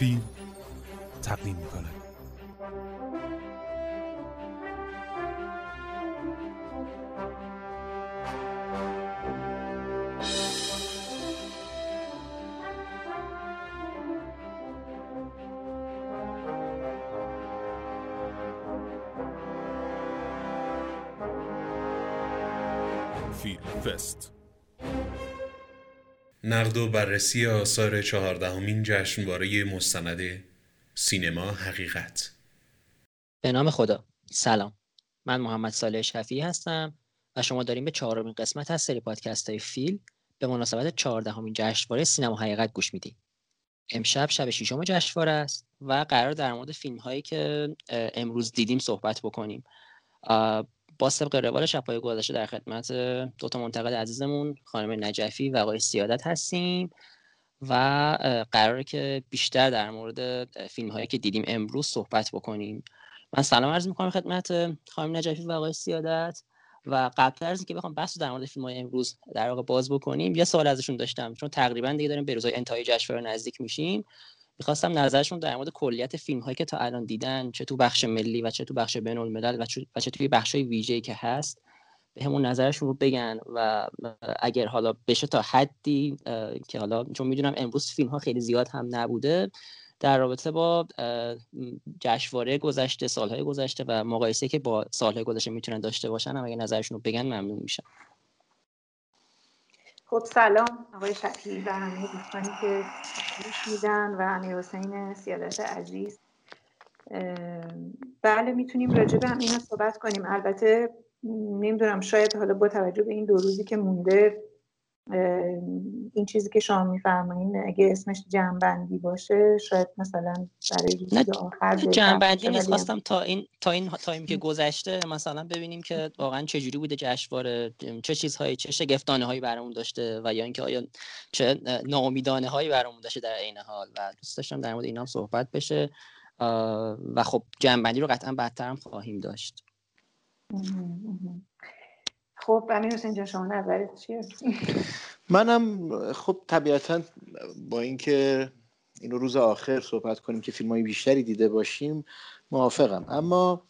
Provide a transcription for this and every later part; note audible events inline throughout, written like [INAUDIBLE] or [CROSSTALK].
فیلم تقدیم می‌کنه فیلم فست نقد و بررسی آثار چهاردهمین جشنواره مستند سینما حقیقت. به نام خدا. سلام. من محمد صالح شفیعی هستم و شما داریم به چهارمین قسمت از سری پادکست های فیلم به مناسبت چهاردهمین جشنواره سینما حقیقت گوش می‌دید امشب شب ششم جشنواره است و قرار در مورد فیلم هایی که امروز دیدیم صحبت بکنیم. با سبق روال شبهای گذشته در خدمت دو تا منتقد عزیزمون خانم نجفی و آقای سیادت هستیم و قراره که بیشتر در مورد فیلم هایی که دیدیم امروز صحبت بکنیم. من سلام عرض می‌کنم خدمت خانم نجفی و آقای سیادت و قبل از اینکه بخوام بحث در مورد فیلم های امروز در واقع باز بکنیم یه سوال ازشون داشتم چون تقریبا دیگه داریم به روزهای انتهای جشنواره نزدیک میشیم. می‌خواستم نظرشون در مورد کلیت فیلم هایی که تا الان دیدن چه تو بخش ملی و چه تو بخش بین الملل و چه, توی بخش های ویژه‌ای که هست به همون نظرشون رو بگن و اگر حالا بشه تا حدی که حالا چون می‌دونم امروز فیلم ها خیلی زیاد هم نبوده در رابطه با جشنواره گذشته سالهای گذشته و مقایسه که با سالهای گذشته می‌تونن داشته باشن هم اگه نظرشون رو بگن ممنون میشم. خب سلام آقای شفیعی و همه دوستانی که گوش میدن و امیر حسین سیادت عزیز. بله می‌تونیم راجع به هم اینا صحبت کنیم. البته نمی‌دونم شاید حالا با توجه به این دو روزی که مونده این چیزی که شما میفرمایین اگه اسمش جنبندی باشه شاید مثلا برای روز آخر جنبندی نیست خواستم تا این تا این تایم که گذشته مثلا ببینیم که واقعا چه جوری بوده جشنواره چه چیزهایی چه شگفتانه هایی برامون داشته و یا اینکه آیا چه ناامیدانه هایی برامون داشته در عین حال. و دوست داشتم در مورد اینا هم صحبت بشه. و خب جنبندی رو قطعا بعدتر هم خواهیم داشت. خب امیر حسین جان شما نظرت چیه؟ منم خب طبیعتا با اینکه اینو روز آخر صحبت کنیم که فیلم های بیشتری دیده باشیم موافقم. اما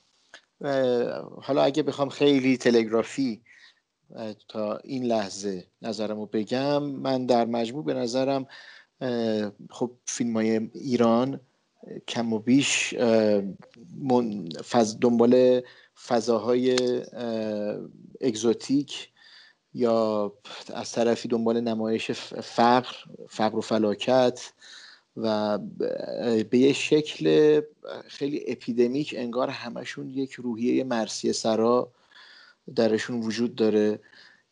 حالا اگه بخوام خیلی تلگرافی تا این لحظه نظرمو بگم من در مجموع به نظرم خب فیلم های ایران کم و بیش دنبال فضاهای exotic یا از طرفی دنبال نمایش فقر فقر و فلاکت و به یه شکل خیلی epidemic انگار همشون یک روحیه مرثیه سرا درشون وجود داره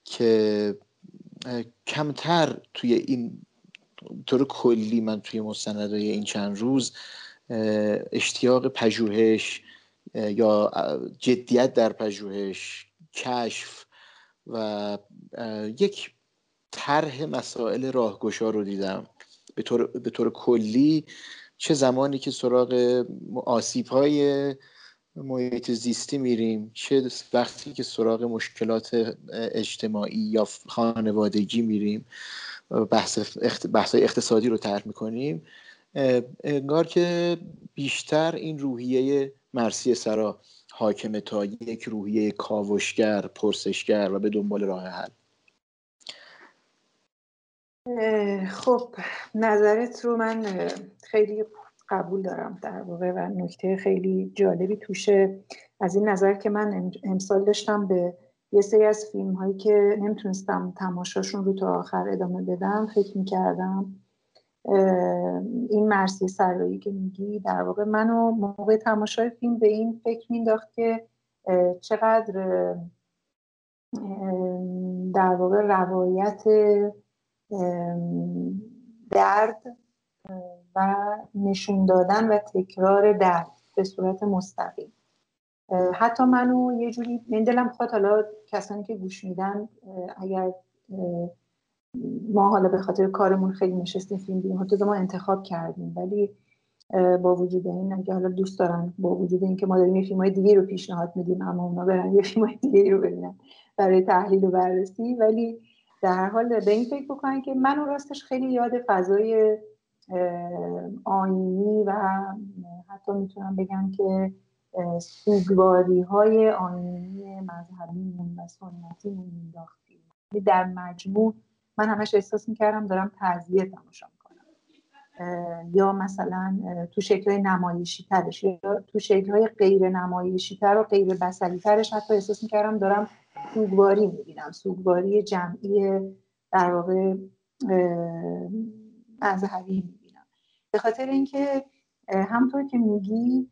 که کمتر توی این طور کلی من توی مستندهای این چند روز اشتیاق پژوهش یا جدیت در پژوهش کشف و یک طرح مسائل راهگشا رو دیدم. به طور, به طور کلی چه زمانی که سراغ آسیب های محیط زیستی میریم چه وقتی که سراغ مشکلات اجتماعی یا خانوادگی میریم بحث, بحث اقتصادی رو طرح می‌کنیم انگار که بیشتر این روحیه مرسی سرا. حاکم تا یک روحیه کاوشگر پرسشگر و به دنبال راه حل. خب نظرت رو من خیلی قبول دارم در واقع و نکته خیلی جالبی توشه. از این نظر که من امسال داشتم به یه سری از فیلم هایی که نمی‌تونستم تماشاشون رو تا آخر ادامه بدم فکر می‌کردم این مرسی سرایی که میگی در واقع منو موقع تماشای فیلم به این فکر مینداخت که چقدر در واقع روایت درد و نشون دادن و تکرار درد به صورت مستقیم. حتی منو یه جوری من دلم خواهد حالا کسانی که گوش میدن اگر ما حالا به خاطر کارمون خیلی نشستیم فیلم دیدیم. حتی ما انتخاب کردیم ولی با وجود این اگه حالا دوست دارن با وجود اینکه ما داریم یه فیلم های دیگه رو پیشنهاد میدیم اما اونا برن یه فیلم های دیگه رو ببینن برای تحلیل و بررسی. ولی در حال به این فکر بکنن که منو راستش خیلی یاد فضای آینی و حتی می‌تونم بگم که سوگواری های آینی مذهبیمون و سنتیمون مینداختیم در مجموع من همش احساس می‌کردم دارم تعذیه تماشا می‌کنم. یا مثلا تو شکل نمایشی ترش یا تو شکل های غیر نمایشی تر و غیر بسری ترش حتی احساس می‌کردم دارم سوگواری می‌بینم. سوگواری جمعی در واقع مذهبی می‌بینم. به خاطر اینکه همطور که میگی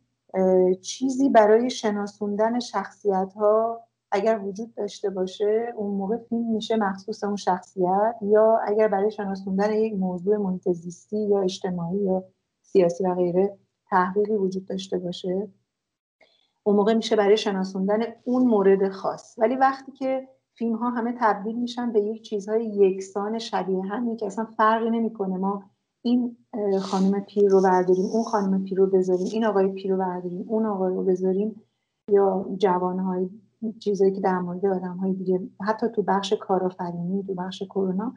چیزی برای شناسوندن شخصیت ها اگر وجود داشته باشه اون موقع فیلم میشه مخصوص اون شخصیت یا اگر برای شناسوندن یک موضوع محیط یا اجتماعی یا سیاسی و غیره تحقیقی وجود داشته باشه اون موقع میشه برای شناسوندن اون مورد خاص. ولی وقتی که فیلم ها همه تبدیل میشن به یک چیزهای یکسان شبیه هم که اصلا فرقی نمی‌کنه. ما این خانم پیر رو برداریم اون خانم پیر رو بذاریم این آقای پیر رو برداریم اون آقای رو بذاریم یا جوانهای چیزایی که در مورد آدم های دیگه حتی تو بخش کارآفرینی تو بخش کرونا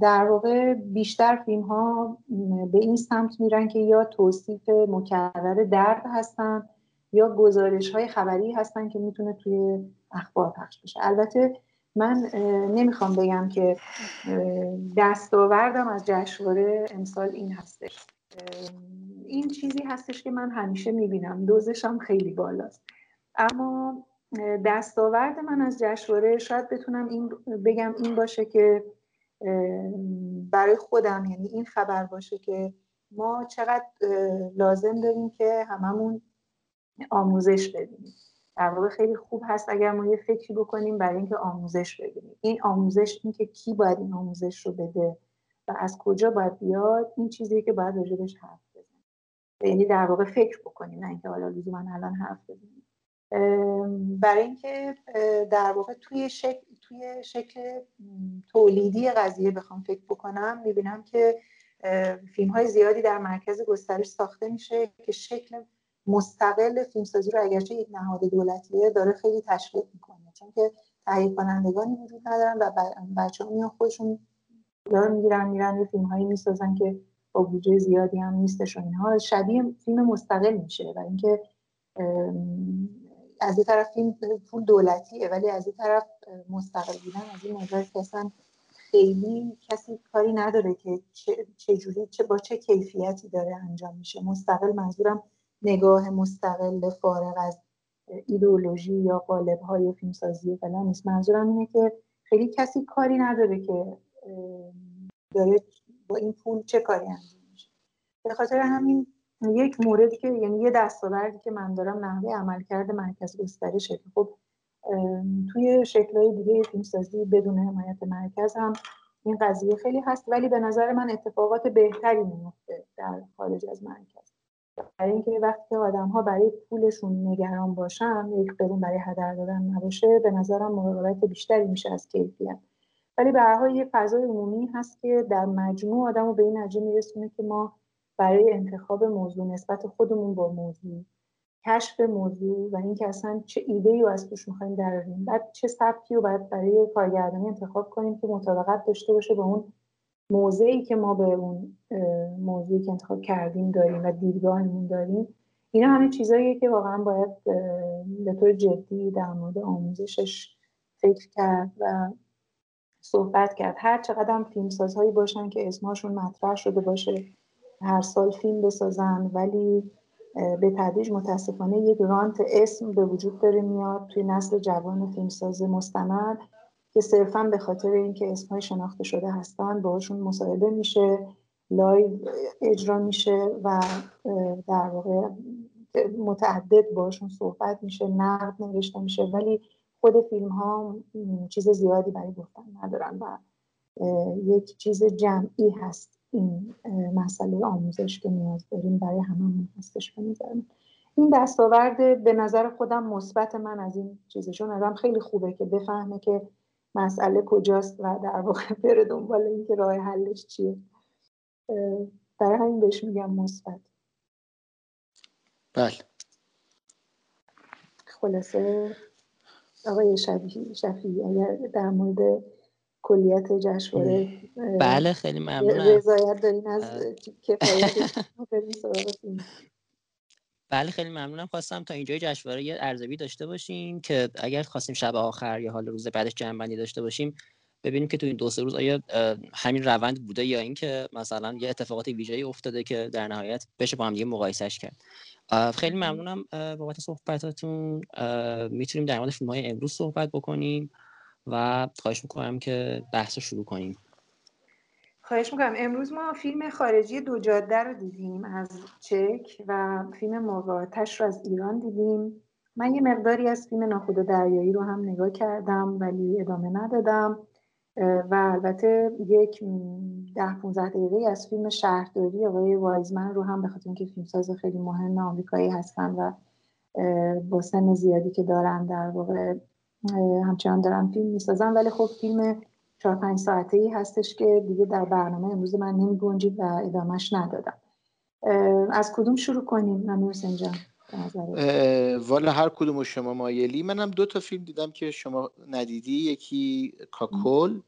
در واقع بیشتر فیلم ها به این سمت میرن که یا توصیف مکرر درد هستن یا گزارش های خبری هستن که می‌تونه توی اخبار پخش بشه. البته من نمی‌خوام بگم که دستاوردم از جشنواره امسال این هستش. این چیزی هستش که من همیشه می‌بینم. دوزشم خیلی بالاست. اما دستاورد من از جشنواره شاید بتونم این بگم این باشه که برای خودم یعنی این خبر باشه که ما چقدر لازم داریم که هممون آموزش ببینیم در واقع خیلی خوب هست اگر ما یه فکری بکنیم برای اینکه آموزش ببینیم این آموزش این که کی باید این آموزش رو بده و از کجا باید بیاد این چیزی که باید راجبش حرف بزنیم. یعنی در واقع فکر بکنیم نه اینکه حالا لزوما الان حرف بزنیم. برای اینکه در واقع توی شکل توی شکل تولیدی قضیه بخوام فکر بکنم می‌بینم که فیلم های زیادی در مرکز گسترش ساخته میشه که شکل مستقل فیلمسازی رو اگرچه یک نهاد دولتیه داره خیلی تشویق می‌کنه. چون که تهیه کنندگانی وجود ندارن و بچه ها میان خودشون دارن می‌گیرن میرن یه فیلم هایی می‌سازن که با بودجه زیادی هم نیستش و اینها. شبیه فیلم مستقل میشه. و اینکه از این طرف فیلم پول دولتیه ولی از این طرف مستقل بودن از این نظر اصلا خیلی کسی کاری نداره که چه جوری چه با چه کیفیتی داره انجام میشه. مستقل منظورم نگاه مستقل فارغ از ایدئولوژی یا قالب های فیلمسازی فلان نیست. منظورم اینه که خیلی کسی کاری نداره که داره با این پول چه کاری انجام میشه. به خاطر همین یک موردی که یعنی یه دستاوردی که من دارم نحوه عملکرد مرکز گسترشه که خب توی شکلهای دیگه فیلمسازی بدون حمایت مرکز هم این قضیه خیلی هست ولی به نظر من اتفاقات بهتری میفته در خارج از مرکز. برای اینکه وقتی آدم ها برای پولشون نگران باشن یک قرون برای هدر دادن نباشه به نظرم مراقبت بیشتری میشه از کیفیت. ولی به هر یه فضای عمومی هست که در مجموع آدم رو به این نتیجه میرسونه که ما برای انتخاب موضوع نسبت خودمون با موضوع کشف موضوع و اینکه اصلا چه ایده ای رو از توش می‌خوایم دراریم. بعد چه سبکی رو باید برای کارگردانی انتخاب کنیم که مطابقت داشته باشه با اون موضعی که ما به اون موضوعی که انتخاب کردیم داریم و دیدگاهمون داریم. اینا همه چیزاییه که واقعا باید به طور جدی در مورد آموزشش فکر کرد و صحبت کرد. هر چقدر هم فیلمسازهایی باشن که اسمهاشون مطرح شده باشه هر سال فیلم بسازن ولی به تدریج متاسفانه یک رانت اسم به وجود داره میاد توی نسل جوان فیلمساز مستند که صرفا به خاطر اینکه اسمهای شناخته شده هستن باهاشون مصاحبه میشه لایو اجرا میشه و در واقع متعدد باشون صحبت میشه نقد نوشته میشه ولی خود فیلم ها چیز زیادی برای گفتن ندارن و یک چیز جمعی هست. این مسئله آموزش که نیاز داریم برای هممون هستش به این دستاورد به نظر خودم مثبت من از این چیزه. چون آدم خیلی خوبه که بفهمه که مسئله کجاست و در واقع [LAUGHS] بره دنبال اینکه راه حلش چیه. برای همین بهش میگم مثبت. بله. خلاصه آقای شفیعی اگر در مورد کلیت جشنواره بله خیلی ممنونم. رضایت دارین از کفایت بله خیلی ممنونم. خواستم تا اینجای جشنواره یه ارزیابی داشته باشیم که اگر خواستیم شب آخر یا حال روز بعدش جنبندی داشته باشیم ببینیم که تو این دو سه روز آیا همین روند بوده یا اینکه مثلا یه اتفاقات ویژه‌ای افتاده که در نهایت بشه با هم دیگه مقایسش کرد. خیلی ممنونم بابت صحبتاتون. می‌تونیم در مورد فیلم های امروز صحبت بکنیم. و خواهش می‌کنم که بحث رو شروع کنیم. خواهش می‌کنم. امروز ما فیلم خارجی دو جاده رو دیدیم از چک و فیلم مقاطش رو از ایران دیدیم. من یه مقداری از فیلم ناخود دریایی رو هم نگاه کردم ولی ادامه ندادم. و البته یک ده 15 دقیقه از فیلم شهرداری آقای وایزمن رو هم به خاطر اینکه فیلمساز خیلی مهم آمریکایی هستن و با سن زیادی که دارن در واقع همچنان دارن فیلم می‌سازن ولی خب فیلم چهار پنج ساعته ای هستش که دیگه در برنامه امروز من نمی گنجید و ادامهش ندادم. از کدوم شروع کنیم؟ امیر حسین جان والا هر کدوم شما مایلی. منم دو تا فیلم دیدم که شما ندیدی. یکی کاکل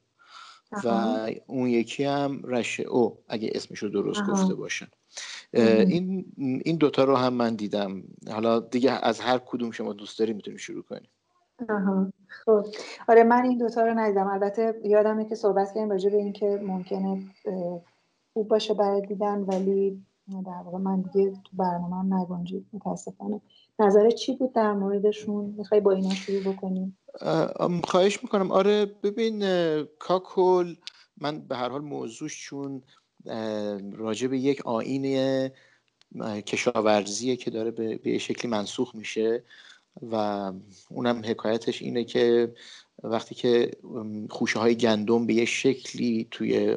و اون یکی هم رشه او اگه اسمش رو درست گفته باشن. این این دوتا رو هم من دیدم. حالا دیگه از هر کدوم شما دوست داری می‌تونیم شروع کنیم آها خب. آره من این دوتا رو ندیدم. البته یادمه که صحبت کردیم راجع به اینکه ممکنه خوب باشه برای دیدن ولی در واقع من دیگه تو برنامه هم نگنجید متاسفانه. نظر چی بود در موردشون؟ می‌خوای با اینا شروع بکنیم خواهش می‌کنم. آره ببین کاکل من به هر حال موضوعش چون راجع به یک آین کشاورزیه که داره به شکلی منسوخ میشه. و اونم حکایتش اینه که وقتی که خوشه های گندم به یه شکلی توی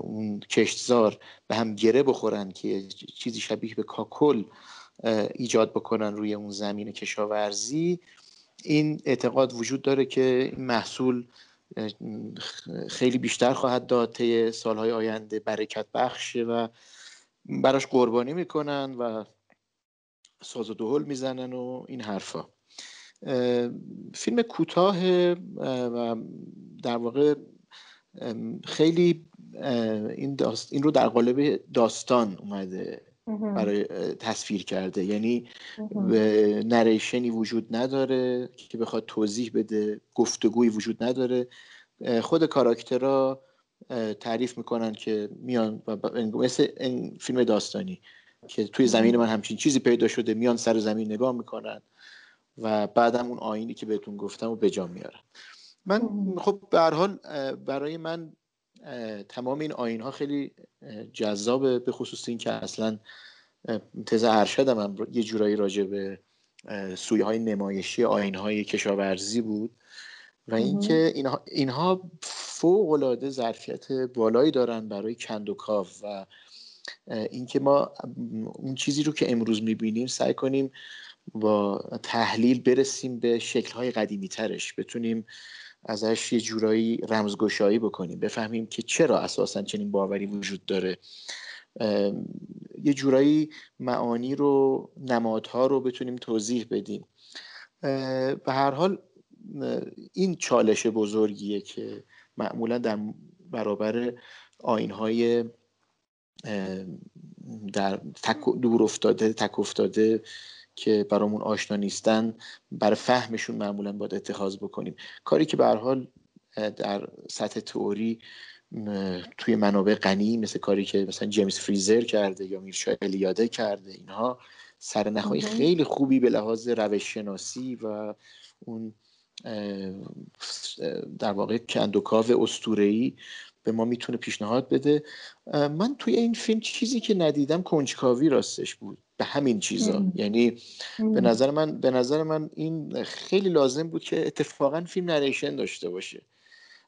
اون کشتزار به هم گره بخورن که چیزی شبیه به کاکل ایجاد بکنن روی اون زمین کشاورزی این اعتقاد وجود داره که این محصول خیلی بیشتر خواهد داد طی سالهای آینده برکت بخشه و براش قربانی می‌کنن و ساز و دهل می‌زنن و این حرفا. فیلم کوتاه و در واقع خیلی این, داست، این رو در قالب داستان اومده برای تصویر کرده. یعنی نریشنی وجود نداره که بخواد توضیح بده گفتگویی وجود نداره. خود کاراکترها تعریف می‌کنن که میان مثل این فیلم داستانی. که توی زمین من همچین چیزی پیدا شده میان سر زمین نگاه می‌کنن و بعدم اون آینی که بهتون گفتم و به جا میارن. من خب به حال برای من تمام این آین ها خیلی جذابه به خصوص این که اصلا تز ارشدم هم یه جورایی راجع به سویه های نمایشی آین های کشاورزی بود و اینکه اینها, اینها فوق العاده ظرفیت بالایی دارن برای کندوکاف و اینکه ما اون چیزی رو که امروز می‌بینیم سعی کنیم با تحلیل برسیم به شکلهای قدیمی ترش بتونیم ازش یه جورایی رمزگشایی بکنیم. بفهمیم که چرا اساسا چنین باوری وجود داره. یه جورایی معانی رو نمادها رو بتونیم توضیح بدیم. به هر حال این چالش بزرگیه که معمولا در برابر آینهای در دور افتاده تک افتاده که برامون آشنا نیستن برای فهمشون معمولا باید اتخاذ بکنیم. کاری که به حال در سطح تئوری توی منابع غنی مثل کاری که مثلا جیمز فریزر کرده یا میرشا الیاده کرده اینها سرنخهای خیلی خوبی به لحاظ روش شناسی و اون در واقع کندوکاو استورهی به ما می‌تونه پیشنهاد بده. من توی این فیلم چیزی که ندیدم کنجکاوی راستش بود. به همین چیزا. یعنی به نظر من به نظر من این خیلی لازم بود که اتفاقا فیلم نریشن داشته باشه.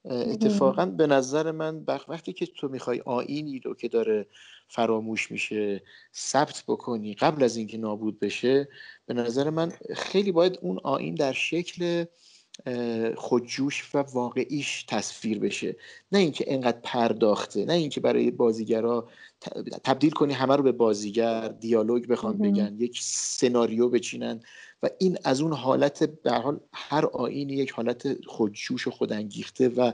اتفاقا به نظر من وقتی که تو می‌خوای آینی رو که داره فراموش میشه ثبت بکنی قبل از اینکه نابود بشه به نظر من خیلی باید اون آین در شکل خودجوش و واقعیش تصویر بشه. نه اینکه انقدر پرداخته نه اینکه برای بازیگرا تبدیل کنی همه رو به بازیگر دیالوگ بخوان بگن یک سناریو بچینن و این از اون حالت به حال هر آینی یک حالت خودجوش و خودانگیخته و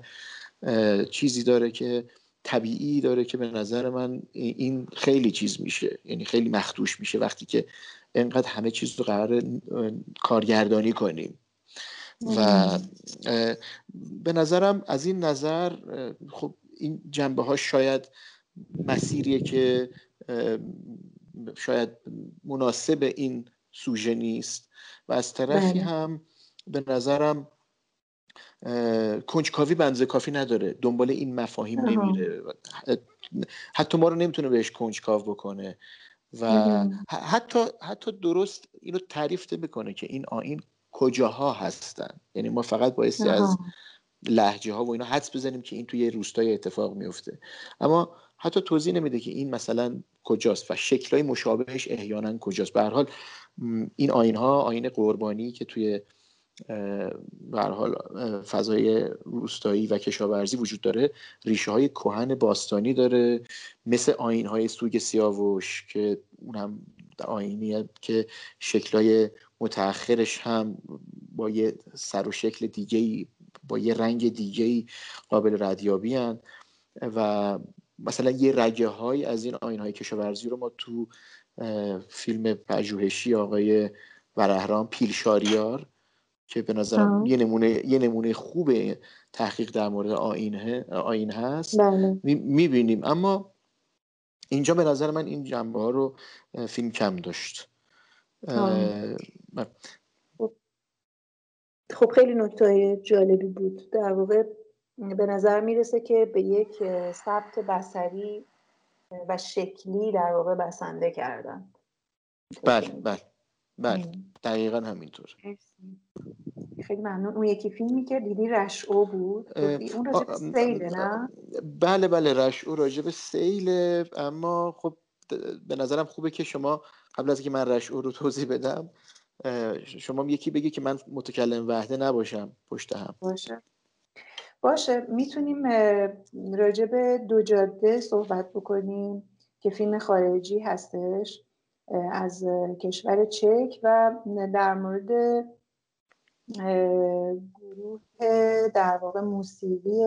چیزی داره که طبیعی داره که به نظر من این خیلی چیز میشه. یعنی خیلی مخدوش میشه وقتی که انقدر همه چیز رو قرار کارگردانی کنیم. و به نظرم از این نظر خب این جنبه ها شاید مسیریه که شاید مناسب این سوژه نیست. و از طرفی بله. هم به نظرم کنجکاوی بنزه کافی نداره. دنبال این مفاهیم نمیره. حتی ما رو نمی‌تونه بهش کنجکاو بکنه. و حتی حتی درست اینو تعریف بکنه که این آین کجاها هستن. یعنی ما فقط بایستی از لحجه ها و اینا حدس بزنیم که این توی روستای اتفاق میفته اما حتی توضیح نمیده که این مثلا کجاست و شکلهای مشابهش احیانا کجاست. به حال این آین ها آین قربانی که توی به حال فضای روستایی و کشاورزی وجود داره ریشه های کهن باستانی داره مثل آین های سوگ سیاوش که اون هم آینیه که شکلهای متأخرش هم با یه سر و شکل دیگه با یه رنگ دیگه قابل ردیابی هن. و مثلا یه رگه های از این آین های کشاورزی رو ما تو فیلم پژوهشی آقای ورهرام پیلشاریار که به نظرم یه نمونه یه نمونه خوب تحقیق در مورد آین, آین هست. بله. می‌بینیم. اما اینجا به نظر من این جنبه ها رو فیلم کم داشت. خب. خب خیلی نکته جالبی بود. در واقع به نظر می‌رسه که به یک ثبت بسری و شکلی در واقع بسنده کردن. بله بله بله. دقیقا همینطور. خیلی ممنون. اون یکی فیلمی که دیدی رشعو بود. اون راجب سیله نه؟ بله بله رشعو راجب سیله اما خب به نظرم خوبه که شما قبل از که من رشعو رو توضیح بدم شما یکی بگی که من متکلم وحده نباشم پشت هم. باشه. باشه. می‌تونیم راجب دو جاده صحبت بکنیم که فیلم خارجی هستش از کشور چک و در مورد گروه در واقع موسیقی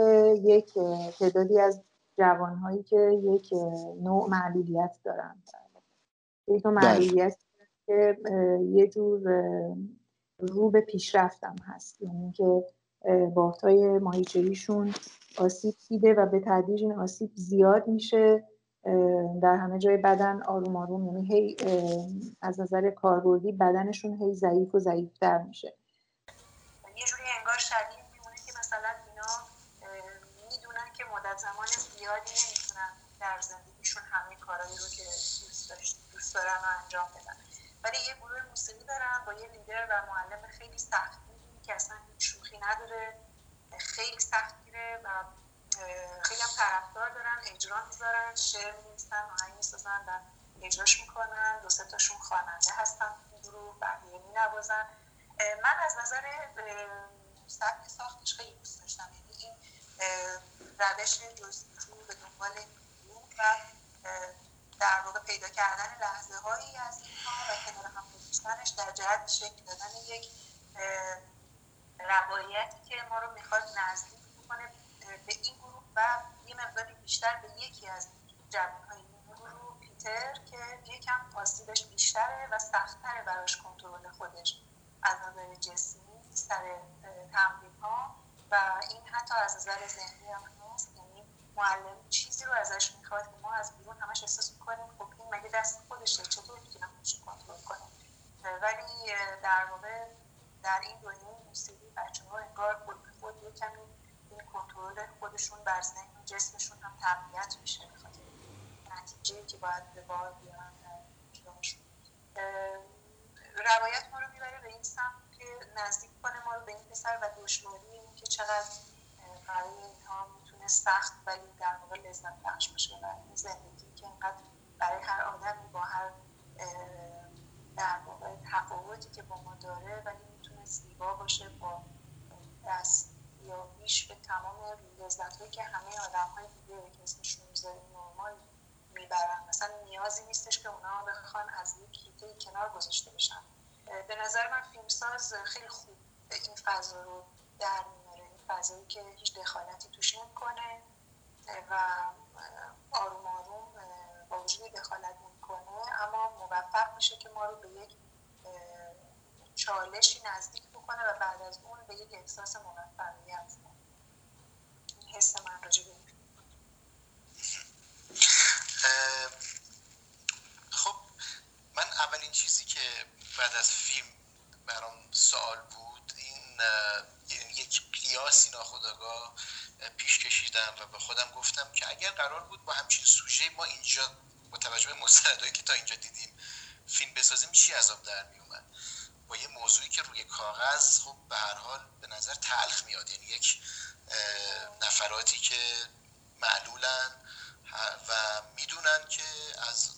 یک تعدادی از جوانهایی که یک نوع معلولیت دارن. یک نوع بله. معلولیت که یه جور رو به پیشرفتم هست. یعنی که بافتای ماهیچهیشون آسیب دیده و به تدریج این آسیب زیاد میشه در همه جای بدن آروم آروم. یعنی هی از نظر کاربردی بدنشون هی ضعیف و ضعیفتر میشه. یه جوری انگار شبیه میمونه که مثلا اینا می‌دونن که مدت زمان زیادی نمی‌تونن در زندگیشون همه کارهایی رو که دوست دوست دارن رو انجام بدن. ولی یه گروه موسیقی دارن با یه لیدر و معلم خیلی سخت که اصلا شوخی نداره خیلی سختگیره و خیلی هم طرفدار دارن اجرا می‌ذارن شعر می‌نویسن آهنگ می‌سازن و اجراش می‌کنن دو سه تاشون خواننده هستن گروه بقیه مینوازن. من از نظر سبک ساختش خیلی دوست داشتم. یعنی این روش جستجو به دنبال و در واقع پیدا کردن لحظه هایی از اینها و کنار هم گذاشتنش در جهت شکل دادن یک روایتی که ما رو می‌خواد نزدیک بکنه به این گروه و یه مقداری بیشتر به یکی از جوانهای این گروه پیتر که یکم آسیبش بیشتره و سختتره براش کنترل خودش از نظر جسمی سر تمرین ها و این حتی از نظر ذهنی هم. معلم چیزی رو ازش می‌خواد که ما از بیرون همش احساس می‌کنیم خب این مگه دست خودشه؟ چطور می‌تونم خودش کنترل کنم؟ ولی در واقع در این دنیای موسیقی بچه ها انگار خود به خود یه این کنترل خودشون بر ذهن جسمشون هم تقویت میشه بخاطر نتیجه که باید به بار بیارن روایت ما رو می‌بره به این سمت که نزدیک کنه ما رو به این پسر و دشواری که چقدر برای اینها سخت ولی در واقع لذت بخش باشه و این زندگی که اینقدر برای هر آدمی با هر در واقع تفاوتی که با ما داره ولی می‌تونه زیبا باشه با دست یا بیش به تمام لذت هایی که همه آدم های دیگه که اسمشون می‌ذاریم نرمال می‌برن. مثلا نیازی نیستش که اونا بخوان از یک هیته کنار گذاشته بشن. به نظر من فیلمساز خیلی خوب این فضا رو در فضایی که هیچ دخالتی توش نمی‌کنه و آروم آروم با وجود دخالت نمی‌کنه اما موفق میشه که ما رو به یک چالشی نزدیک بکنه و بعد از اون به یک احساس موفقیت این حس من راجع به خب من اولین چیزی که بعد از فیلم برام سوال بود این یعنی یک قیاسی ناخداگاه پیش کشیدم و به خودم گفتم که اگر قرار بود با همچین سوژه ما اینجا با توجه به مستندهایی که تا اینجا دیدیم فیلم بسازیم چی عذاب در میومد؟ با یه موضوعی که روی کاغذ خب به هر حال به نظر تلخ میاد. یعنی یک نفراتی که معلولن و می‌دونن که از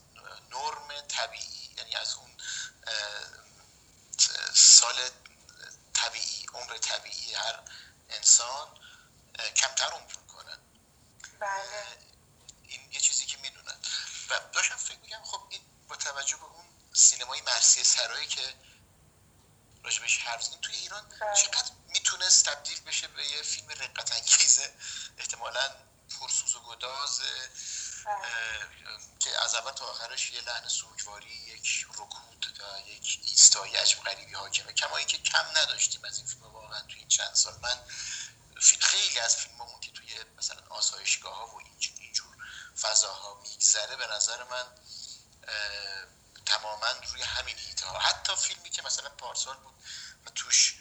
نرم طبیعی یعنی از اون سال طبیعی عمر طبیعی هر انسان کمتر عمر می‌کنن بله این یه چیزی که می‌دونن و داشتم فکر میگم خب این با توجه به اون سینمای مرسی سرایی که راجبش حرف زدیم توی ایران بله. چقدر می‌تونست تبدیل بشه به یه فیلم رقت انگیزه احتمالا پرسوز و گداز که از اول تا آخرش یه لحن سوگواری یک رکود و یک ایستایی عجب غریبی حاکمه کما اینکه کم نداشتیم از این فیلم واقعا توی این چند سال من فیلم خیلی از فیلم که توی مثلا آسایشگاه ها و اینجور فضاها میگذره به نظر من تماما روی همین هیته ها حتی فیلمی که مثلا پارسال بود و توش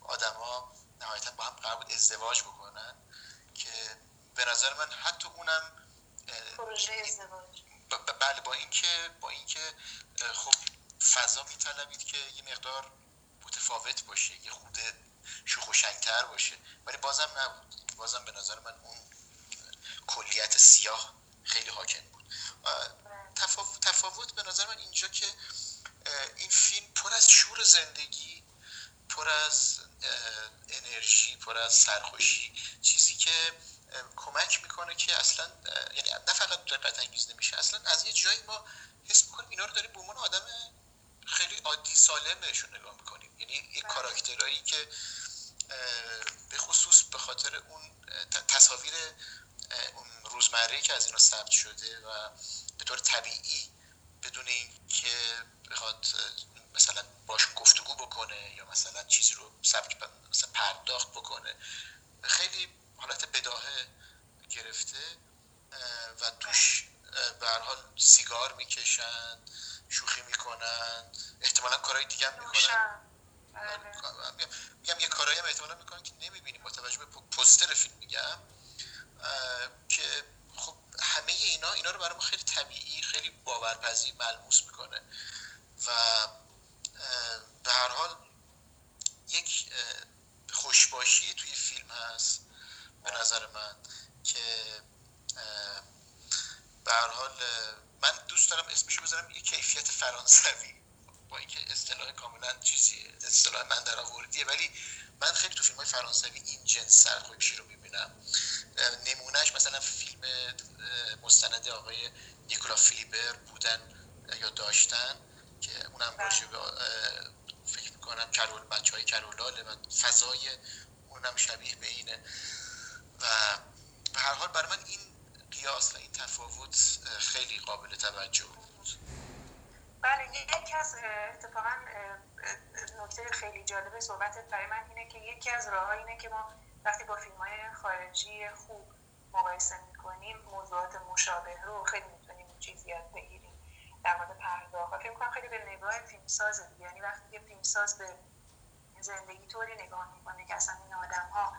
آدما نهایتا با هم قرار بود ازدواج بکنن که به نظر من حتی اونم پروژه ازدواج بله با اینکه با اینکه خب فضا میطلبید که یه مقدار متفاوت باشه یه خود شوخ و شنگتر باشه ولی بازم نبود بازم به نظر من اون کلیت سیاه خیلی حاکم بود تفاوت, تفاوت به نظر من اینجا که این فیلم پر از شور زندگی پر از انرژی پر از سرخوشی چیزی که کمک می‌کنه که اصلا یعنی نه فقط رقت انگیز نمیشه اصلا از یه جایی ما حس می‌کنیم اینا رو داریم به عنوان آدم خیلی عادی سالم بهشون نگاه می‌کنیم یعنی یه کاراکترهایی که به خصوص به خاطر اون تصاویر اون روزمره که از اینا ثبت شده و به طور طبیعی بدون اینکه بخواد مثلا باشون گفتگو بکنه یا مثلا چیزی رو سبک مثلا پرداخت بکنه خیلی حالت بداهه گرفته و توش به حال سیگار می‌کشن شوخی می‌کنن احتمالا کارهای دیگه هم می‌کنن. میگم یه کارهایی هم احتمالا می‌کنن که نمی‌بینیم با توجه به پوستر فیلم میگم که همه اینا اینا رو برای ما خیلی طبیعی خیلی باورپذیر ملموس می‌کنه. و به هر حال یک خوشباشی توی فیلم هست به نظر من که به هر حال من دوست دارم اسمشو بذارم یه کیفیت فرانسوی با اینکه اصطلاح کاملا چیزی اصطلاح من در آوردیه ولی من خیلی تو فیلم های فرانسوی این جنس سرخوشی رو می‌بینم. نمونهش مثلا فیلم مستند آقای نیکولا فیلیبر بودن یا داشتن که اونم باشه فکر می‌کنم کرول بچه های کرولاله و فضای اونم شبیه به اینه. و به هر حال برای من این قیاس و این تفاوت خیلی قابل توجه بود. بله یکی از اتفاقا نکته خیلی جالب صحبتت برای من اینه که یکی از راه اینه که ما وقتی با فیلم های خارجی خوب مقایسه می‌کنیم موضوعات مشابه رو خیلی می‌تونیم چیزی یاد بگیریم در مورد پرداخت. و فکر کنم خیلی به نگاه فیلمساز یعنی وقتی یه فیلمساز به زندگی طوری نگاه می‌کنه که اصلا این آدم ها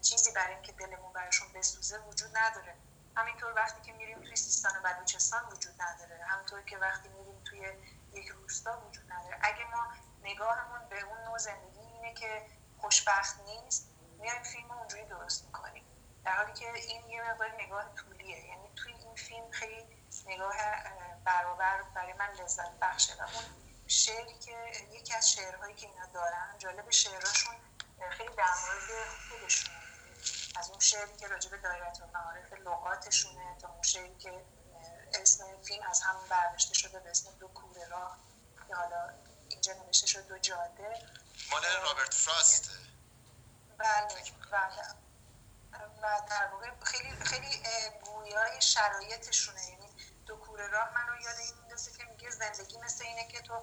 چیزی برای اینکه دلمون براشون بسوزه وجود نداره. همینطور وقتی که میریم توی سیستان و بلوچستان وجود نداره. همینطور که وقتی میریم توی یک روستا وجود نداره. اگه ما نگاهمون به اون نوع زندگی اینه که خوشبخت نیست میایم فیلم اونجوری درست می‌کنیم. در حالی که این یه مقدار نگاه طولیه. یعنی توی این فیلم خیلی نگاه برابر برای من لذت بخشه. و اون شعری که یکی از شعرهایی که اینا دارن جالب شعرهاشون خیلی در مورد خودشون از اون شعری که راجع به دایره المعارف لغاتشونه تا اون شعری که اسم فیلم از همون برداشته شده به اسم دو کوره راه. یا حالا اینجا نوشته شده دو جاده. مال رابرت فراسته بله بله. و در واقع خیلی خیلی گویای شرایطشونه. یعنی دو کوره راه منو یاد این میندازه که میگه زندگی مثل اینه که تو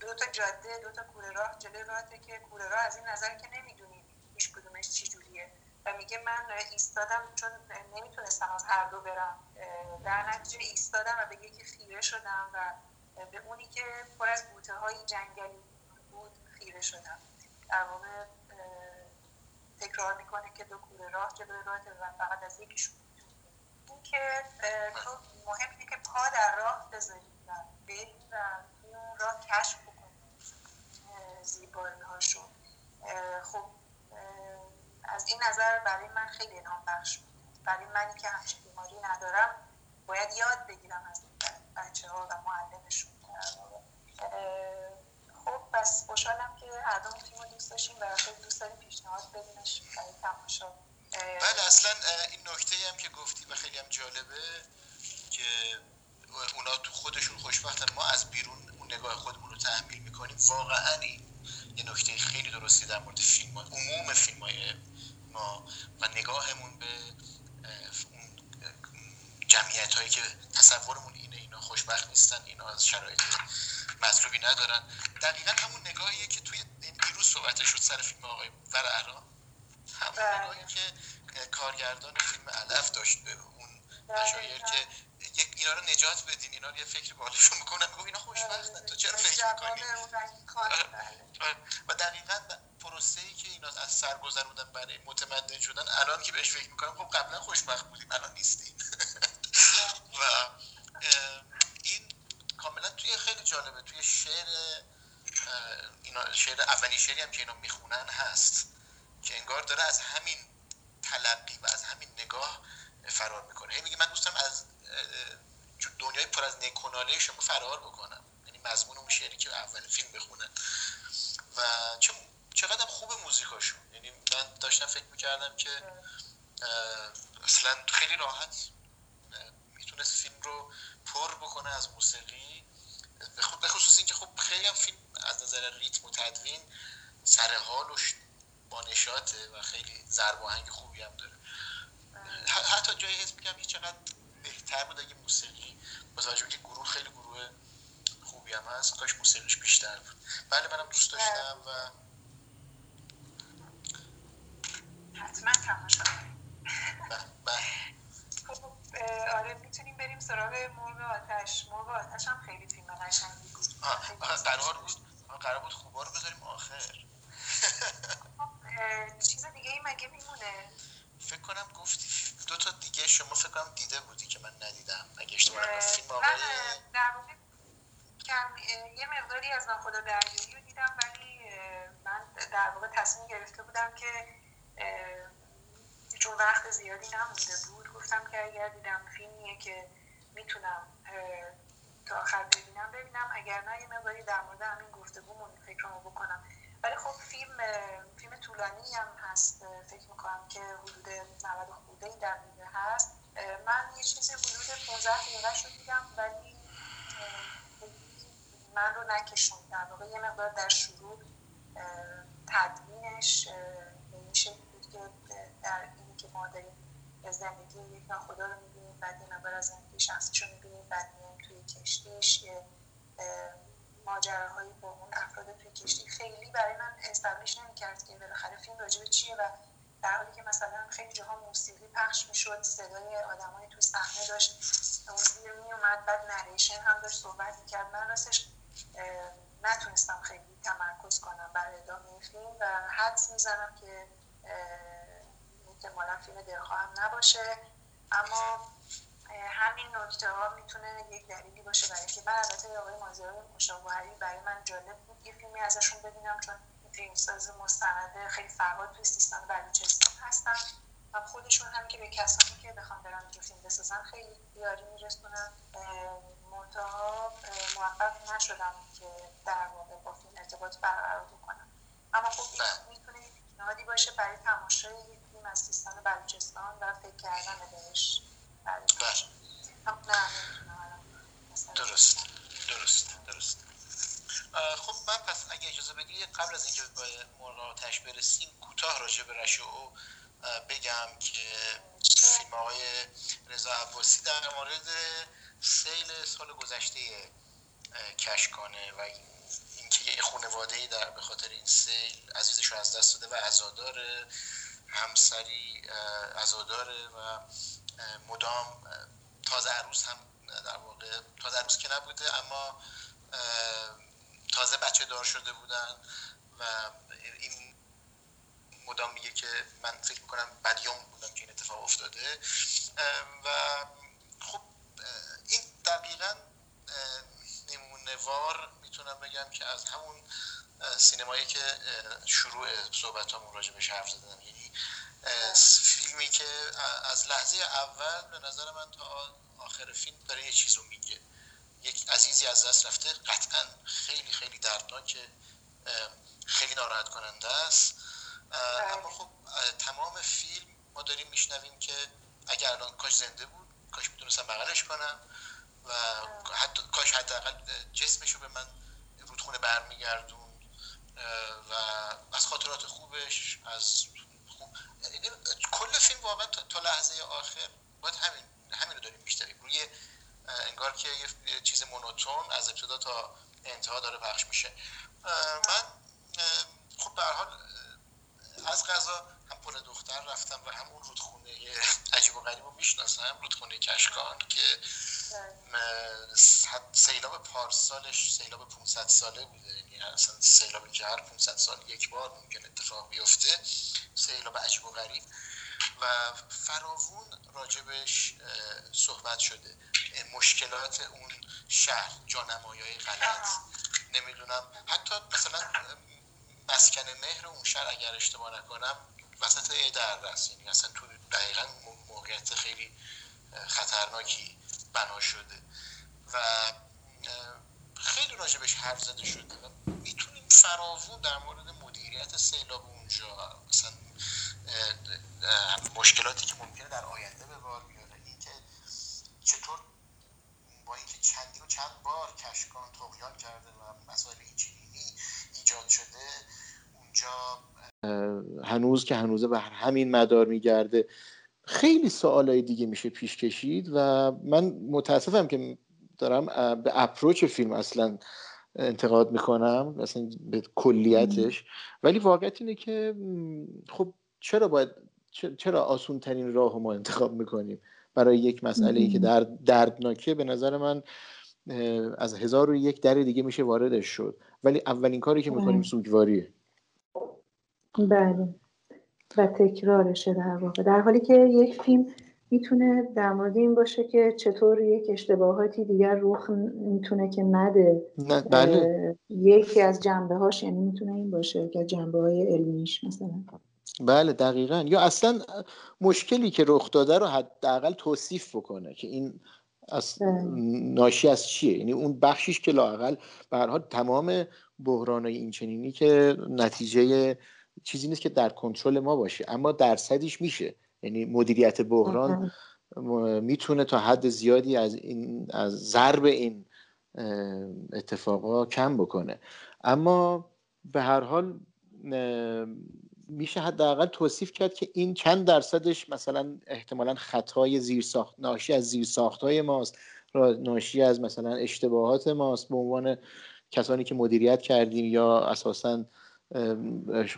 دو تا جاده دو تا کوره راه جلوی راهته که کوره راه از این نظر که نمی‌دونی هیچ کدومش چی جوریه. و میگه من ایستادم چون نمی‌تونستم از هر دو برم. در نتیجه ایستادم و به یکی خیره شدم و به اونی که پر از بوته های جنگلی بود خیره شدم. در واقع تکرار می‌کنه که دو کوره راه جلوی راه و فقط از یکیشون. این که تو مهم اینه که پا در راه بذاری و بری و اون راه کشف بکنی زیبایی هاشو خب از این نظر برای من خیلی نام بخش بود. برای منی که همچین بیماری ندارم باید یاد بگیرم از بچه ها و معلمشون. خب پس خوشحالم که دوست داریم پیشنهاد بدینش برای تماشا. بله اصلا این نکته هم که گفتی و خیلی هم جالبه که اونا تو خودشون خوشبختن. ما از بیرون اون نگاه خودمون رو تحمیل می‌کنیم. واقعا یه نکته خیلی درستی در مورد فیلم. عموم فیلم های ما و نگاهمون به جمعیت هایی که تصورمون اینه اینا خوشبخت نیستن اینا از شرایط مطلوبی ندارن. دقیقا همون نگاهیه که توی صحبت شد سر فیلم آقای ورعرا همون بله. که کارگردان فیلم علف داشت به اون مشایر که یک اینا رو نجات بدین اینا رو یه فکر بالشون می‌کنن. میگم اینا خوشبختن تو چرا فکر می‌کنی؟ و دقیقا پروسه ای که اینا از سر گذروندن برای متمدن شدن الان که بهش فکر می‌کنم خب قبلا خوشبخت بودیم الان نیستیم. [LAUGHS] و این کاملا توی خیلی جالبه توی شعر اینا شعر اولی شعری هم که اینا می‌خونن هست که انگار داره از همین تلقی و از همین نگاه فرار می‌کنه. هی میگه من دوستم از دنیای پر از نکناله شما فرار بکنم. یعنی مضمون اون شعری که اول فیلم بخونن. و چقدر خوب موزیکاشون. یعنی من داشتم فکر می‌کردم که اصلا خیلی راحت می‌تونست فیلم رو پر بکنه از موسیقی. به خصوص اینکه خب خیلی هم فیلم از نظر ریتم و تدوین سر حالش با نشاطه و خیلی ضرب و آهنگ خوبی هم داره. حتی جایی حس میگم هیچ چقدر بهتر بود اگه موسیقی با توجه که گروه خیلی گروه خوبی هم هست کاش موسیقیش بیشتر بود. بله منم دوست داشتم و حتما تماشا خب آره می‌تونیم بریم سراغ مرغ آتش. مرغ آتش هم خیلی فیلم قشنگی بود. قرار قرار بود خوبا رو بذاریم آخر. چیز دیگه ای مگه میمونه؟ فکر کنم گفتی دو تا دیگه شما فکر کنم دیده بودی که من ندیدم. اگه اشتباه فیلم آقای در واقع یه مقداری از ناخدا دریایی رو دیدم ولی من در واقع تصمیم گرفته بودم که چون وقت زیادی نمونده بود گفتم که اگر دیدم فیلمیه که می‌تونم تا آخر ببینم. ببینم اگر نه یه مقداری در مورد همین گفتگومون فکرمو بکنم. ولی خب فیلم فیلم طولانی هم هست. فکر می‌کنم که حدود 90 خورده ای در هست. من یه چیزی حدود 15 دقیقه شد دیدم ولی من رو نکشون. در واقع یه مقدار در شروع تدوینش به این شکل بود که در اینی که ما داریم زندگی یک ناخدا رو می‌بینیم بعد یه مقدار از زندگی شخصیش رو می‌بینیم بعد توی کشتیش ماجراهایی با اون افراد توی کشتی خیلی برای من استبلیش نمی‌کرد که بالاخره فیلم راجع چیه و در حالی که مثلا خیلی جاها موسیقی پخش می‌شد صدای آدمای توی صحنه داشت اون زیر میومد بعد نریشن هم داشت صحبت می‌کرد. من راستش نتونستم خیلی تمرکز کنم برای ادامه فیلم و حدس می‌زنم که احتمالا فیلم دلخواهم نباشه. اما همین نکته ها می‌تونه یک دلیلی باشه برای اینکه من البته آقای مازیار مشاوری برای من جالب بود. یه فیلمی ازشون ببینم چون فیلمساز مستنده خیلی فرهاد توی سیستان بلوچستان هستن. و خودشون هم که به کسانی که بخوام برن رو فیلم بسازن خیلی یاری میرسونن. منتها موفق نشدم که در واقع با فیلم ارتباط برقرار بکنم. اما خب این می‌تونه پیشنهادی باشه برای تماشای یک فیلم از سیستان بلوچستان و فکر کردن بهش. درست درست درست. خب من پس اگه اجازه بدی قبل از اینکه به مراقبتش برسیم کوتاه راجع به رشو بگم که فیلم های رضا عباسی در مورد سیل سال گذشته کشکانه و اینکه خانواده ای در به خاطر این سیل عزیزش رو از دست داده و عزادار همسری عزاداره و مدام تازه عروس هم در واقع تازه عروس که نبوده اما تازه بچه دار شده بودن و این مدام میگه که من فکر می‌کنم بدیوم بودم که این اتفاق افتاده. و خب این دقیقا نمونوار می‌تونم بگم که از همون سینمایی که شروع صحبت همون راجع بهش حرف یعنی فیلمی که از لحظه اول به نظر من تا آخر فیلم داره یه چیز رو میگه. یک عزیزی از دست رفته قطعا خیلی خیلی دردناکه. خیلی ناراحت کننده است اما خب تمام فیلم ما داریم میشنویم که اگر الان کاش زنده بود کاش می‌تونستم بغلش کنم و حتی کاش حداقل جسمش رو به من رودخونه برمیگردون و از خاطرات خوبش از خوب کل فیلم واقعا تا لحظه آخر باید همین همین رو داریم میشنویم. روی انگار که یه چیز مونوتون از ابتدا تا انتها داره پخش میشه. من خب به حال از غذا هم پل دختر رفتم و هم اون رودخونه عجیب و غریب رو می‌شناسم. رودخونه کشکان که سیلاب پارسالش سیلاب 500 ساله بوده. یعنی اصلا سیلابی که هر 500 سال یک بار ممکن اتفاق بیفته. سیلاب عجیب و غریب. و فراوون راجبش صحبت شده. مشکلات اون شهر جانمایی غلط. نمی‌دونم. حتی مثلا مسکن مهر اون شهر اگر اشتباه نکنم وسط در رست یعنی اصلا تو دقیقا موقعیت خیلی خطرناکی. بنا شده. و خیلی راجبش حرف زده شده. و می‌تونیم فراوون در مورد مدیریت سیلاب اونجا مثلا مشکلاتی که ممکنه در آینده به بار بیاره. اینکه چطور با اینکه چندین و چند بار کشکان تقیان کرده و مسائل اینچنینی ایجاد شده اونجا هنوز که هنوزه به همین مدار میگرده. خیلی سوالای دیگه میشه پیش کشید و من متاسفم که دارم به اپروچ فیلم اصلا انتقاد می‌کنم مثلا به کلیتش. ولی واقعیت اینه که خب چرا باید چرا آسون ترین راه ما انتخاب می‌کنیم؟ برای یک مسئله ای که در دردناکه به نظر من از هزار و یک در دیگه میشه واردش شد. ولی اولین کاری که می‌کنیم سوگواریه. بله. و تکرارشه در واقع. در حالی که یک فیلم می‌تونه در مورد این باشه که چطور یک اشتباهاتی دیگر رخ می‌تونه که نده. بله. یکی از جنبه هاش یعنی می‌تونه این باشه که جنبه های علمیش مثلا. بله دقیقا. یا اصلا مشکلی که رخ داده رو حداقل توصیف بکنه که این از ناشی از چیه؟ یعنی اون بخشیش که لاقل به هر حال تمام بحرانای این چنینی که نتیجه چیزی نیست که در کنترل ما باشه اما درصدیش میشه. یعنی مدیریت بحران می‌تونه تا حد زیادی از این از ضرب این اتفاقا کم بکنه. اما به هر حال میشه حداقل توصیف کرد که این چند درصدش مثلا احتمالا خطای زیرساخت ناشی از زیرساخت های ماست ناشی از مثلا اشتباهات ماست به عنوان کسانی که مدیریت کردیم یا اساسا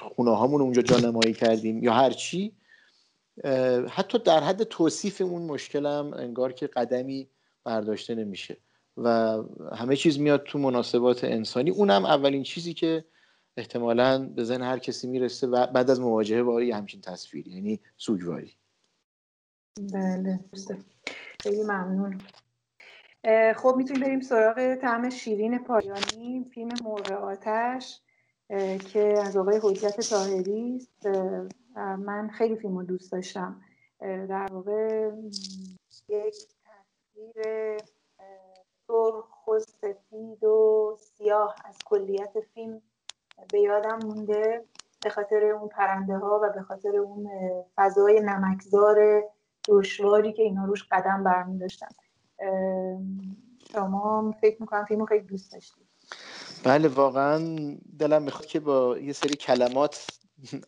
خونه هامون اونجا جانمایی کردیم یا هر چی حتی در حد توصیف اون مشکلم انگار که قدمی برداشته نمیشه و همه چیز میاد تو مناسبات انسانی. اونم اولین چیزی که احتمالا به ذهن هر کسی می‌رسه و بعد از مواجهه با یه همچین تصویر یعنی سوگواری. بله خیلی ممنون. خب می‌تونیم بریم سراغ طعم شیرین پایانی فیلم مرغ آتش. که از آقای حجت طاهری است. من خیلی فیلم دوست داشتم. در واقع یک تصویر سرخ و سفید و سیاه از کلیت فیلم به یادم مونده. به خاطر اون پرنده ها و به خاطر اون فضای نمکزار دشواری که اینا روش قدم برمی داشتن شما فکر می‌کنم فیلم خیلی دوست داشتید. بله واقعا دلم می‌خواد که با یه سری کلمات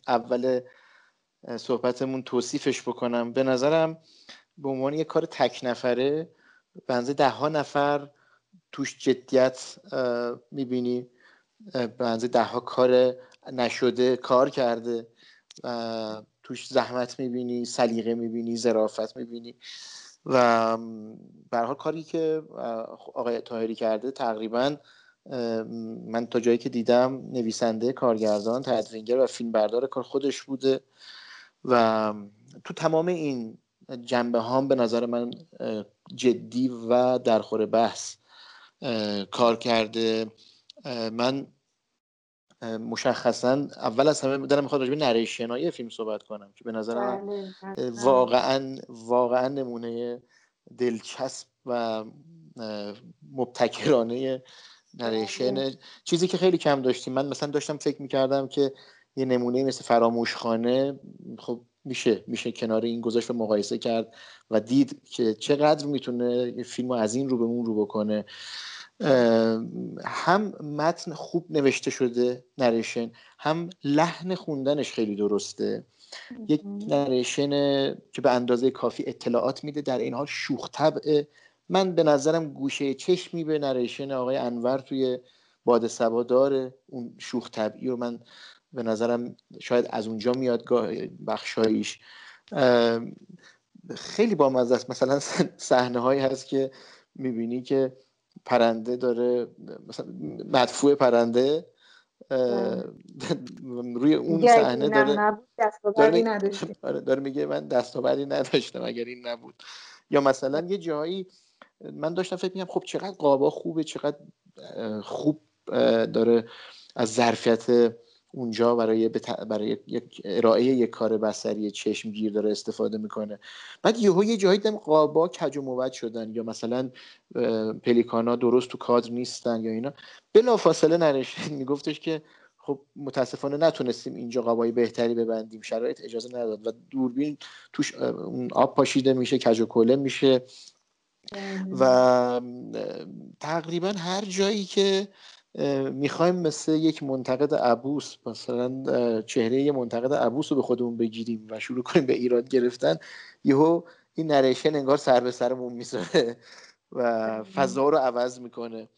اول صحبتمون توصیفش بکنم. به نظرم به عنوان یه کار تک نفره بنزه ده ها نفر توش جدیت می‌بینی. بنزه ده ها کار نشده کار کرده. توش زحمت می‌بینی سلیقه می‌بینی ظرافت می‌بینی. و حال کاری که آقای تاهری کرده تقریبا من تا جایی که دیدم نویسنده کارگردان تدوینگر و فیلمبردار کار خودش بوده و تو تمام این جنبه هام به نظر من جدی و درخور بحث کار کرده. من مشخصا اول از همه دارم می‌خواد راجع به نریشنای فیلم صحبت کنم که به نظر من بله، واقعا واقعا نمونه دلچسب و مبتکرانه نریشن بله. چیزی که خیلی کم داشتیم. من مثلا داشتم فکر می‌کردم که یه نمونه مثل فراموشخانه خب میشه میشه کنار این گذاشت و مقایسه کرد و دید که چقدر می‌تونه فیلم از این رو به اون رو بکنه. هم متن خوب نوشته شده نریشن هم لحن خوندنش خیلی درسته. یک نریشن که به اندازه کافی اطلاعات میده در این حال شوخ طبعه من به نظرم گوشه چشمی به نریشن آقای انور توی باد سبا داره اون شوخ طبعی رو من به نظرم شاید از اونجا میاد بخشاییش. خیلی با است. مثلا [LAUGHS] صحنه هایی هست که می‌بینی که پرنده داره مثلا مدفوع پرنده روی اون صحنه داره داره, آره، داره میگه من دستاوردی نداشتم اگر این نبود. یا مثلا یه جایی من داشتم فکر می‌کنم خب چقدر قابا خوبه چقدر خوب داره از ظرفیت اونجا برای برای یک ارائه یک کار بصری چشمگیر داره استفاده می‌کنه. بعد یهو یه جایی دم قابا کج و موج شدن یا مثلا پلیکانا درست تو کادر نیستن یا اینا. بلا فاصله میگفتش که خب متاسفانه نتونستیم اینجا قابای بهتری ببندیم شرایط اجازه نداد. و دوربین توش آب پاشیده میشه کج و کله میشه. و تقریبا هر جایی که می‌خوایم مثل یک منتقد عبوس مثلا چهره یه منتقد عبوس رو به خودمون بگیریم و شروع کنیم به ایراد گرفتن یهو این نریشن انگار سر به سرمون می‌ذاره و فضا رو عوض می‌کنه.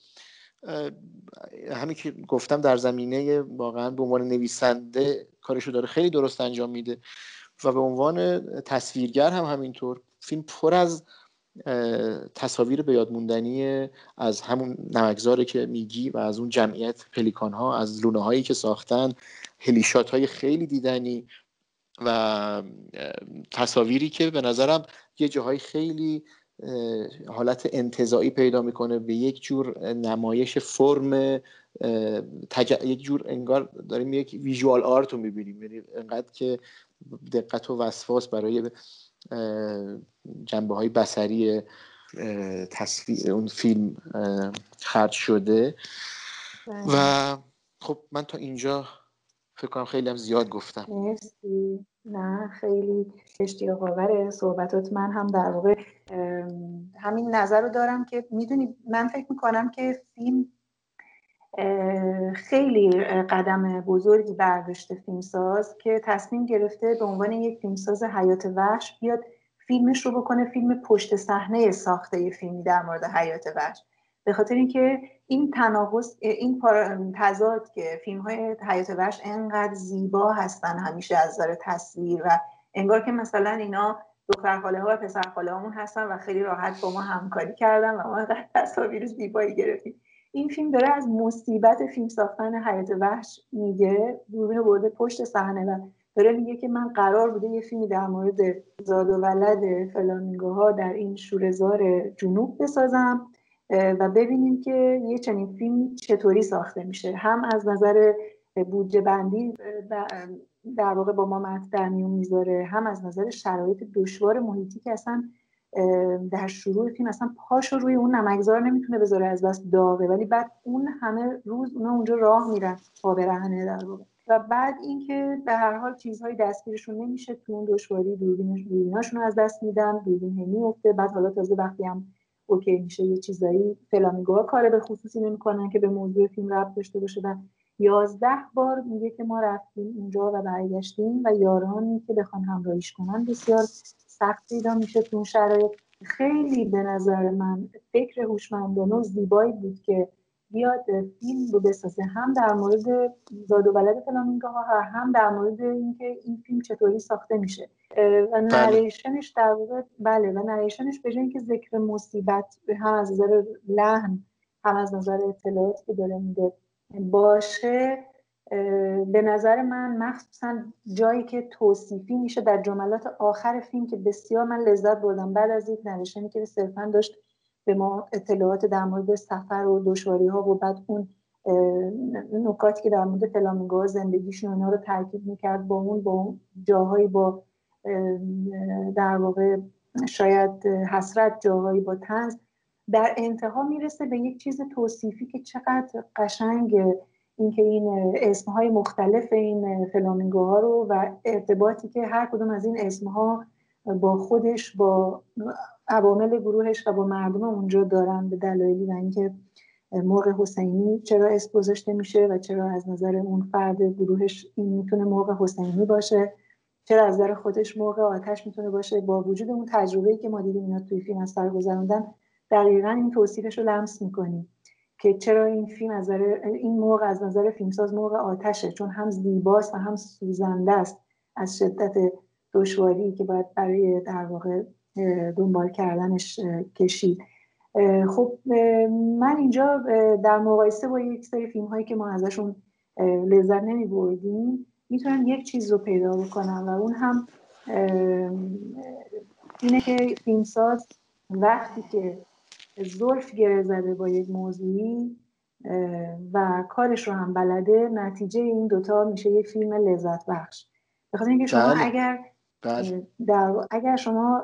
همین که گفتم در زمینه واقعا به عنوان نویسنده کارشو داره خیلی درست انجام میده و به عنوان تصویرگر هم همینطور فیلم پر از تصاویر به یادموندنی از همون نمکزاره که میگی و از اون جمعیت پلیکان ها از لونه هایی که ساختن هلیشات های خیلی دیدنی و تصاویری که به نظرم یه جاهای خیلی حالت انتظایی پیدا می‌کنه به یک جور نمایش فرم یک جور انگار داریم یک ویژوال آرت رو می‌بینیم. یعنی انقدر که دقت و وسواس برای جنبه های بسری تصویر اون فیلم خرج شده. بله. و خب من تا اینجا فکر کنم خیلی هم زیاد گفتم. مرسی. نه خیلی اشتیاق آور صحبتات. من هم در واقع همین نظر رو دارم که می‌دونی من فکر می‌کنم که فیلم خیلی قدم بزرگی برداشته فیلمساز که تصمیم گرفته به عنوان یک فیلمساز حیات وحش بیاد فیلمش رو بکنه فیلم پشت صحنه ساخته فیلمی در مورد حیات وحش. به خاطر اینکه این تناقض این تضاد که فیلم های حیات وحش انقدر زیبا هستن همیشه از نظر تصویر و انگار که مثلا اینا دختر خاله ها و پسر خاله هستن و خیلی راحت با ما همکاری کردن و ما تصاویر زیبایی گرفتیم. این فیلم داره از مصیبت فیلم ساختن حیات وحش میگه دوربین برده پشت صحنه و داره میگه که من قرار بوده یه فیلمی در مورد زاد و ولد فلامینگوها در این شورزار جنوب بسازم و ببینیم که یه چنین فیلم چطوری ساخته میشه. هم از نظر بودجه بندی در واقع با ما میون می‌ذاره هم از نظر شرایط دشوار محیطی که اصلا در شروع فیلم اصلا پاشو روی اون نمکزار نمی‌تونه بذاره از دست داغه. ولی بعد اون همه روز اونا اونجا راه میرن پا برهنه در واقع. و بعد اینکه به هر حال چیزهای دستگیرشون نمیشه تو اون دشواری دوربینش دوربیناشون از دست میدن دوربین همی افته بعد حالا تازه وقتی هم اوکی میشه یه چیزایی فلامینگوها کار به خصوصی نمی‌کنن که به موضوع فیلم ربط داشته باشه. و یازده بار میگه که ما رفتیم اونجا و برگشتیم و یارانی که بخوان همراهیش کنن بسیار سخت پیدا میشه تو اون شرایط. خیلی به نظر من فکر هوشمندانه و زیبایی بود که بیاد فیلم رو بسازه. هم در مورد زاد و ولد فلامینگوها هم در مورد اینکه این فیلم چطوری ساخته میشه. و نریشنش در واقع بله و نریشنش به اینکه ذکر مصیبت هم از نظر لحن هم از نظر اطلاعات که داره میده باشه به نظر من مخصوصا جایی که توصیفی میشه در جملات آخر فیلم که بسیار من لذت بردم. بعد از یک نوشتنی که صرفا داشت به ما اطلاعات در مورد سفر و دشواری ها و بعد اون نکاتی که در مورد فلامینگوها زندگیشون اونا رو ترکیب می‌کرد با اون با اون جاهایی با در واقع شاید حسرت جاهایی با تنز در انتها می‌رسه به یک چیز توصیفی که چقدر قشنگ اینکه این اسمهای مختلف این فلامینگوها رو و ارتباطی که هر کدوم از این اسمها با خودش با عوامل گروهش و با مردم اونجا دارن به دلایلی و اینکه مرغ حسینی چرا اسم گذاشته میشه و چرا از نظر اون فرد گروهش این می‌تونه مرغ حسینی باشه چرا از نظر خودش مرغ آتش می‌تونه باشه. با وجود اون تجربه‌ای که ما دیدیم اینا توی فیلم از سر گذروندن دقیقا این توصیفش رو لمس می‌کنیم. که چرا این فیلم از این مرغ از نظر فیلمساز مرغ آتشه؟ چون هم زیباست و هم سوزنده است از شدت دشواری که باید برای در واقع دنبال کردنش کشید. خب من اینجا در مقایسه با یک سری فیلم هایی که ما ازشون لذت نمی بردیم می‌تونم یک چیز رو پیدا بکنم و اون هم اینه که فیلمساز وقتی که زلف گره زده با یک موضوعی و کارش رو هم بلده نتیجه این دوتا میشه یک فیلم لذت بخش بخاطر اینکه شما بله. اگر بله. در اگر شما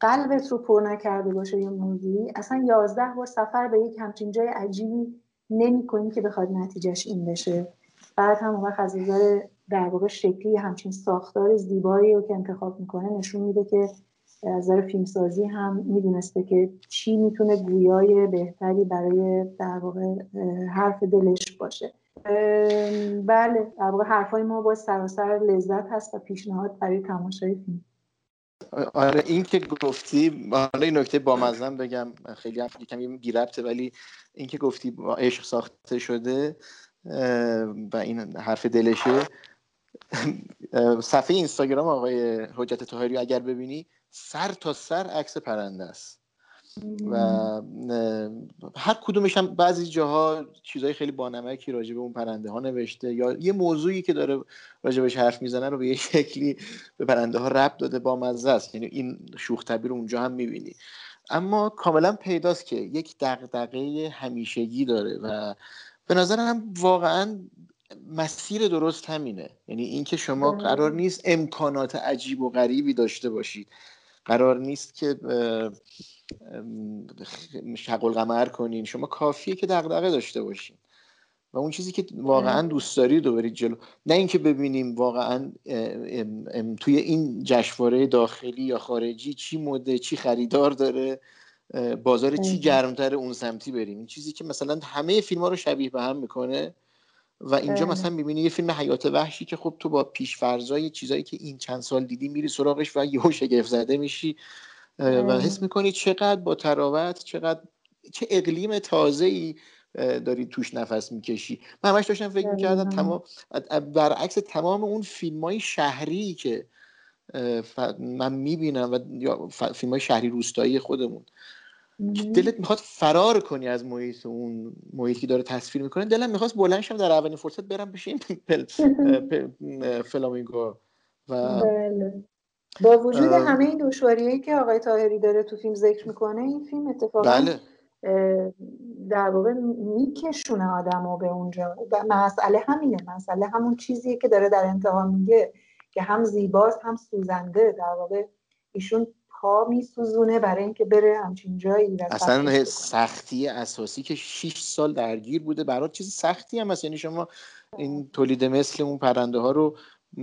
قلبت رو پر نکرده باشه یه موضوعی اصلا یازده بار سفر به یک همچین جای عجیبی نمی کنی که بخواد نتیجهش این بشه بعد هم وقت از در واقع شکلی همچین ساختار زیبایی رو که انتخاب می‌کنه نشون میده که از نظر فیلمسازی هم می‌دونسته که چی می‌تونه گویای بهتری برای در واقع حرف دلش باشه. بله در واقع حرفای ما با سراسر لذت هست و پیشنهاد برای تماشای فیلم. آره این که گفتی حالا این نکته با مزن بگم خیلی هم کمی بی ربطه ولی این که گفتی با عشق ساخته شده و این حرف دلشه صفحه اینستاگرام آقای حجت طاهری اگر ببینی سر تا سر عکس پرنده است. و هر کدومش هم بعضی جاها چیزهای خیلی بانمکی راجع به اون پرنده ها نوشته یا یه موضوعی که داره راجع بهش حرف می‌زنه رو به یه [LAUGHS] شکلی به پرنده ها ربط داده با مزه است. یعنی این شوخ رو اونجا هم می‌بینی. اما کاملا پیداست که یک دغدغه همیشگی داره و به نظرم واقعا مسیر درست همینه. یعنی اینکه شما قرار نیست امکانات عجیب و غریبی داشته باشید. قرار نیست که شقل قمر کنین. شما کافیه که دغدغه داشته باشین. و اون چیزی که واقعا دوست دارید و برید جلو. نه اینکه ببینیم واقعا توی این جشنواره داخلی یا خارجی چی مده چی خریدار داره بازار چی گرمتر اون سمتی بریم. این چیزی که مثلا همه فیلم ها رو شبیه به هم می‌کنه و اینجا مثلا می‌بینی یه فیلم حیات وحشی که خب تو با پیشفرزای چیزایی که این چند سال دیدی میری سراغش و یهو شگفت زده میشی. و حس می‌کنی چقدر با تراوت چقدر چه اقلیم تازه ای داری توش نفس می‌کشی. من همش داشتم فکر می‌کردم تمام برعکس تمام اون فیلم های شهری که من می‌بینم و یا فیلم های شهری روستایی خودمون. دلت می‌خواد فرار کنی از محیط اون محیطی داره تصویر می‌کنه دلم می‌خواست بلنشم در اولین فرصت برم بشین [LAUGHS] [LAUGHS] فلامینگو و بله. با وجود همه این دشواریایی که آقای تاهری داره تو فیلم ذکر می‌کنه این فیلم اتفاقا بله. در واقع میکشونه آدم به اونجا مسئله همینه مسئله همون چیزیه که داره در انتها میگه که هم زیباست هم سوزنده در واقع ایشون پا میسوزونه برای اینکه بره همچین جایی اصلا سختی اساسی که 6 سال درگیر بوده برای چیز سختی هم هست. یعنی شما این تولید مثل اون پرنده ها رو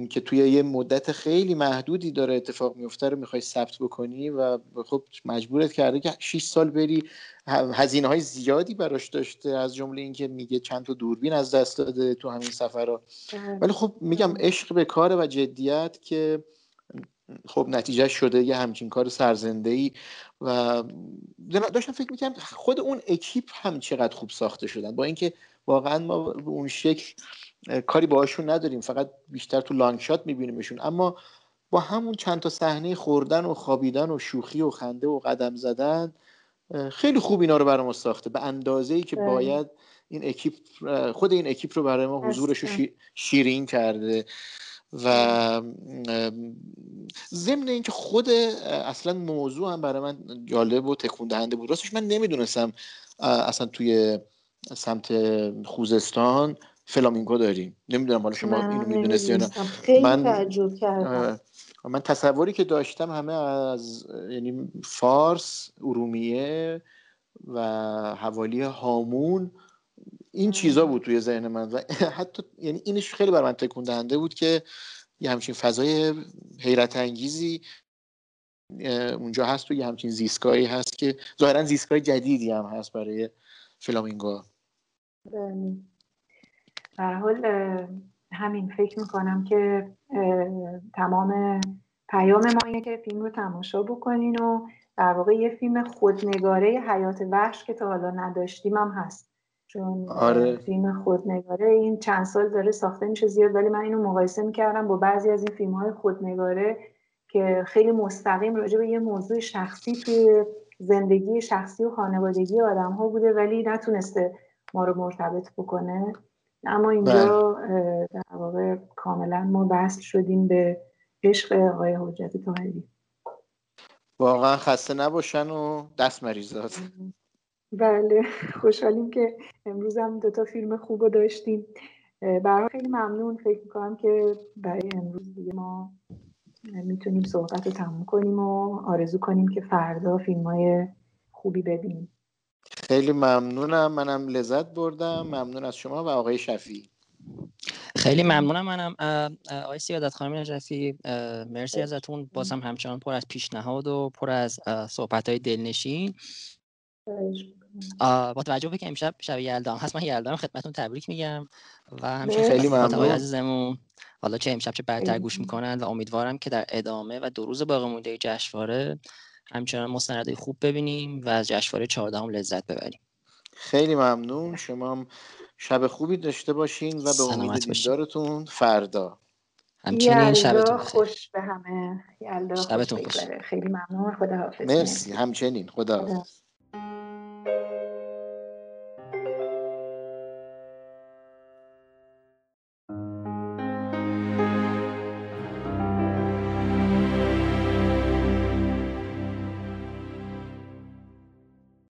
که توی یه مدت خیلی محدودی داره اتفاق میفته رو می‌خوای ثبت بکنی و خب مجبورت کرده که 6 سال بری هزینه های زیادی براش داشته از جمله اینکه میگه چند تا دوربین از دست داده تو همین سفر بله. ولی خب میگم عشق به کار و جدیت که خب نتیجه شده یه همچین کار سرزنده ای و داشتم فکر می‌کنم خود اون اکیپ هم چقدر خوب ساخته شدن. با اینکه واقعا ما به اون شکل کاری باهاشون نداریم. فقط بیشتر تو لانگ شات میبینیمشون. اما با همون چند تا صحنه خوردن و خوابیدن و شوخی و خنده و قدم زدن خیلی خوب اینا رو برای ما ساخته. به اندازه ای که بله. باید این اکیپ خود این اکیپ رو برای ما حضورش رو شی- شیرین کرده. و ضمن اینکه خود اصلا موضوع هم برای من جالب و تکون دهنده بود. راستش من نمی‌دونستم اصلا توی سمت خوزستان فلامینگو داریم. نمی‌دونم حالا شما اینو می‌دونستی یا نه. من- تعجب کردم. من تصوری که داشتم همه از یعنی فارس ارومیه و حوالی هامون این چیزا بود توی ذهن من و [LAUGHS] حتی یعنی اینش خیلی بر من تکون دهنده بود که یه همچین فضای حیرت انگیزی اونجا هست و یه همچین زیستگاهی هست که ظاهرا زیستگاه جدیدی هم هست برای فلامینگو بله. به هر حال همین فکر می‌کنم که تمام پیام ما اینه که فیلم رو تماشا بکنین و در واقع یه فیلم خودنگاره حیات وحش که تا حالا نداشتیم هم هست چون اه، آره. فیلم خودنگاره. این چند سال داره ساخته میشه زیاد ولی من اینو مقایسه می‌کردم با بعضی از این فیلم های خودنگاره که خیلی مستقیم راجع به یه موضوع شخصی توی زندگی شخصی و خانوادگی آدم ها بوده ولی نتونسته ما رو مرتبط بکنه. اما اینجا اه، در واقع کاملا ما وصل شدیم به عشق آقای حجت طاهری. واقعا خسته نباشن و دست مریضات. بله خوشحالیم که امروز هم دوتا فیلم خوب رو داشتیم حال خیلی ممنون. فکر می‌کنم که برای امروز دیگه ما می‌تونیم صحبت رو تموم کنیم و آرزو کنیم که فردا فیلم های خوبی ببینیم. خیلی ممنونم. منم لذت بردم. ممنون از شما و آقای شفیع. خیلی ممنونم. منم آقای سیادت خانم نجفی مرسی ازتون. بازم همچنان پر از پیشنهاد و پر از صحبت های دلنشین. با توجه به که امشب شب یلدا هست من یلدا خدمتتون تبریک میگم و همچنین. خیلی ممنون. عزیزمون حالا چه امشب چه بعدتر گوش. می‌کنن و امیدوارم که در ادامه و دو روز باقی مونده جشنواره همچنان مستندهای خوب ببینیم و از جشنواره 14 هم لذت ببریم خیلی ممنون شما هم شب خوبی داشته باشین و به امید. دیدارتون فردا همچنین شبتون خوش به همه شبتون خوش. خیلی ممنون خدا حافظ مرسی همچنین خدا خدا.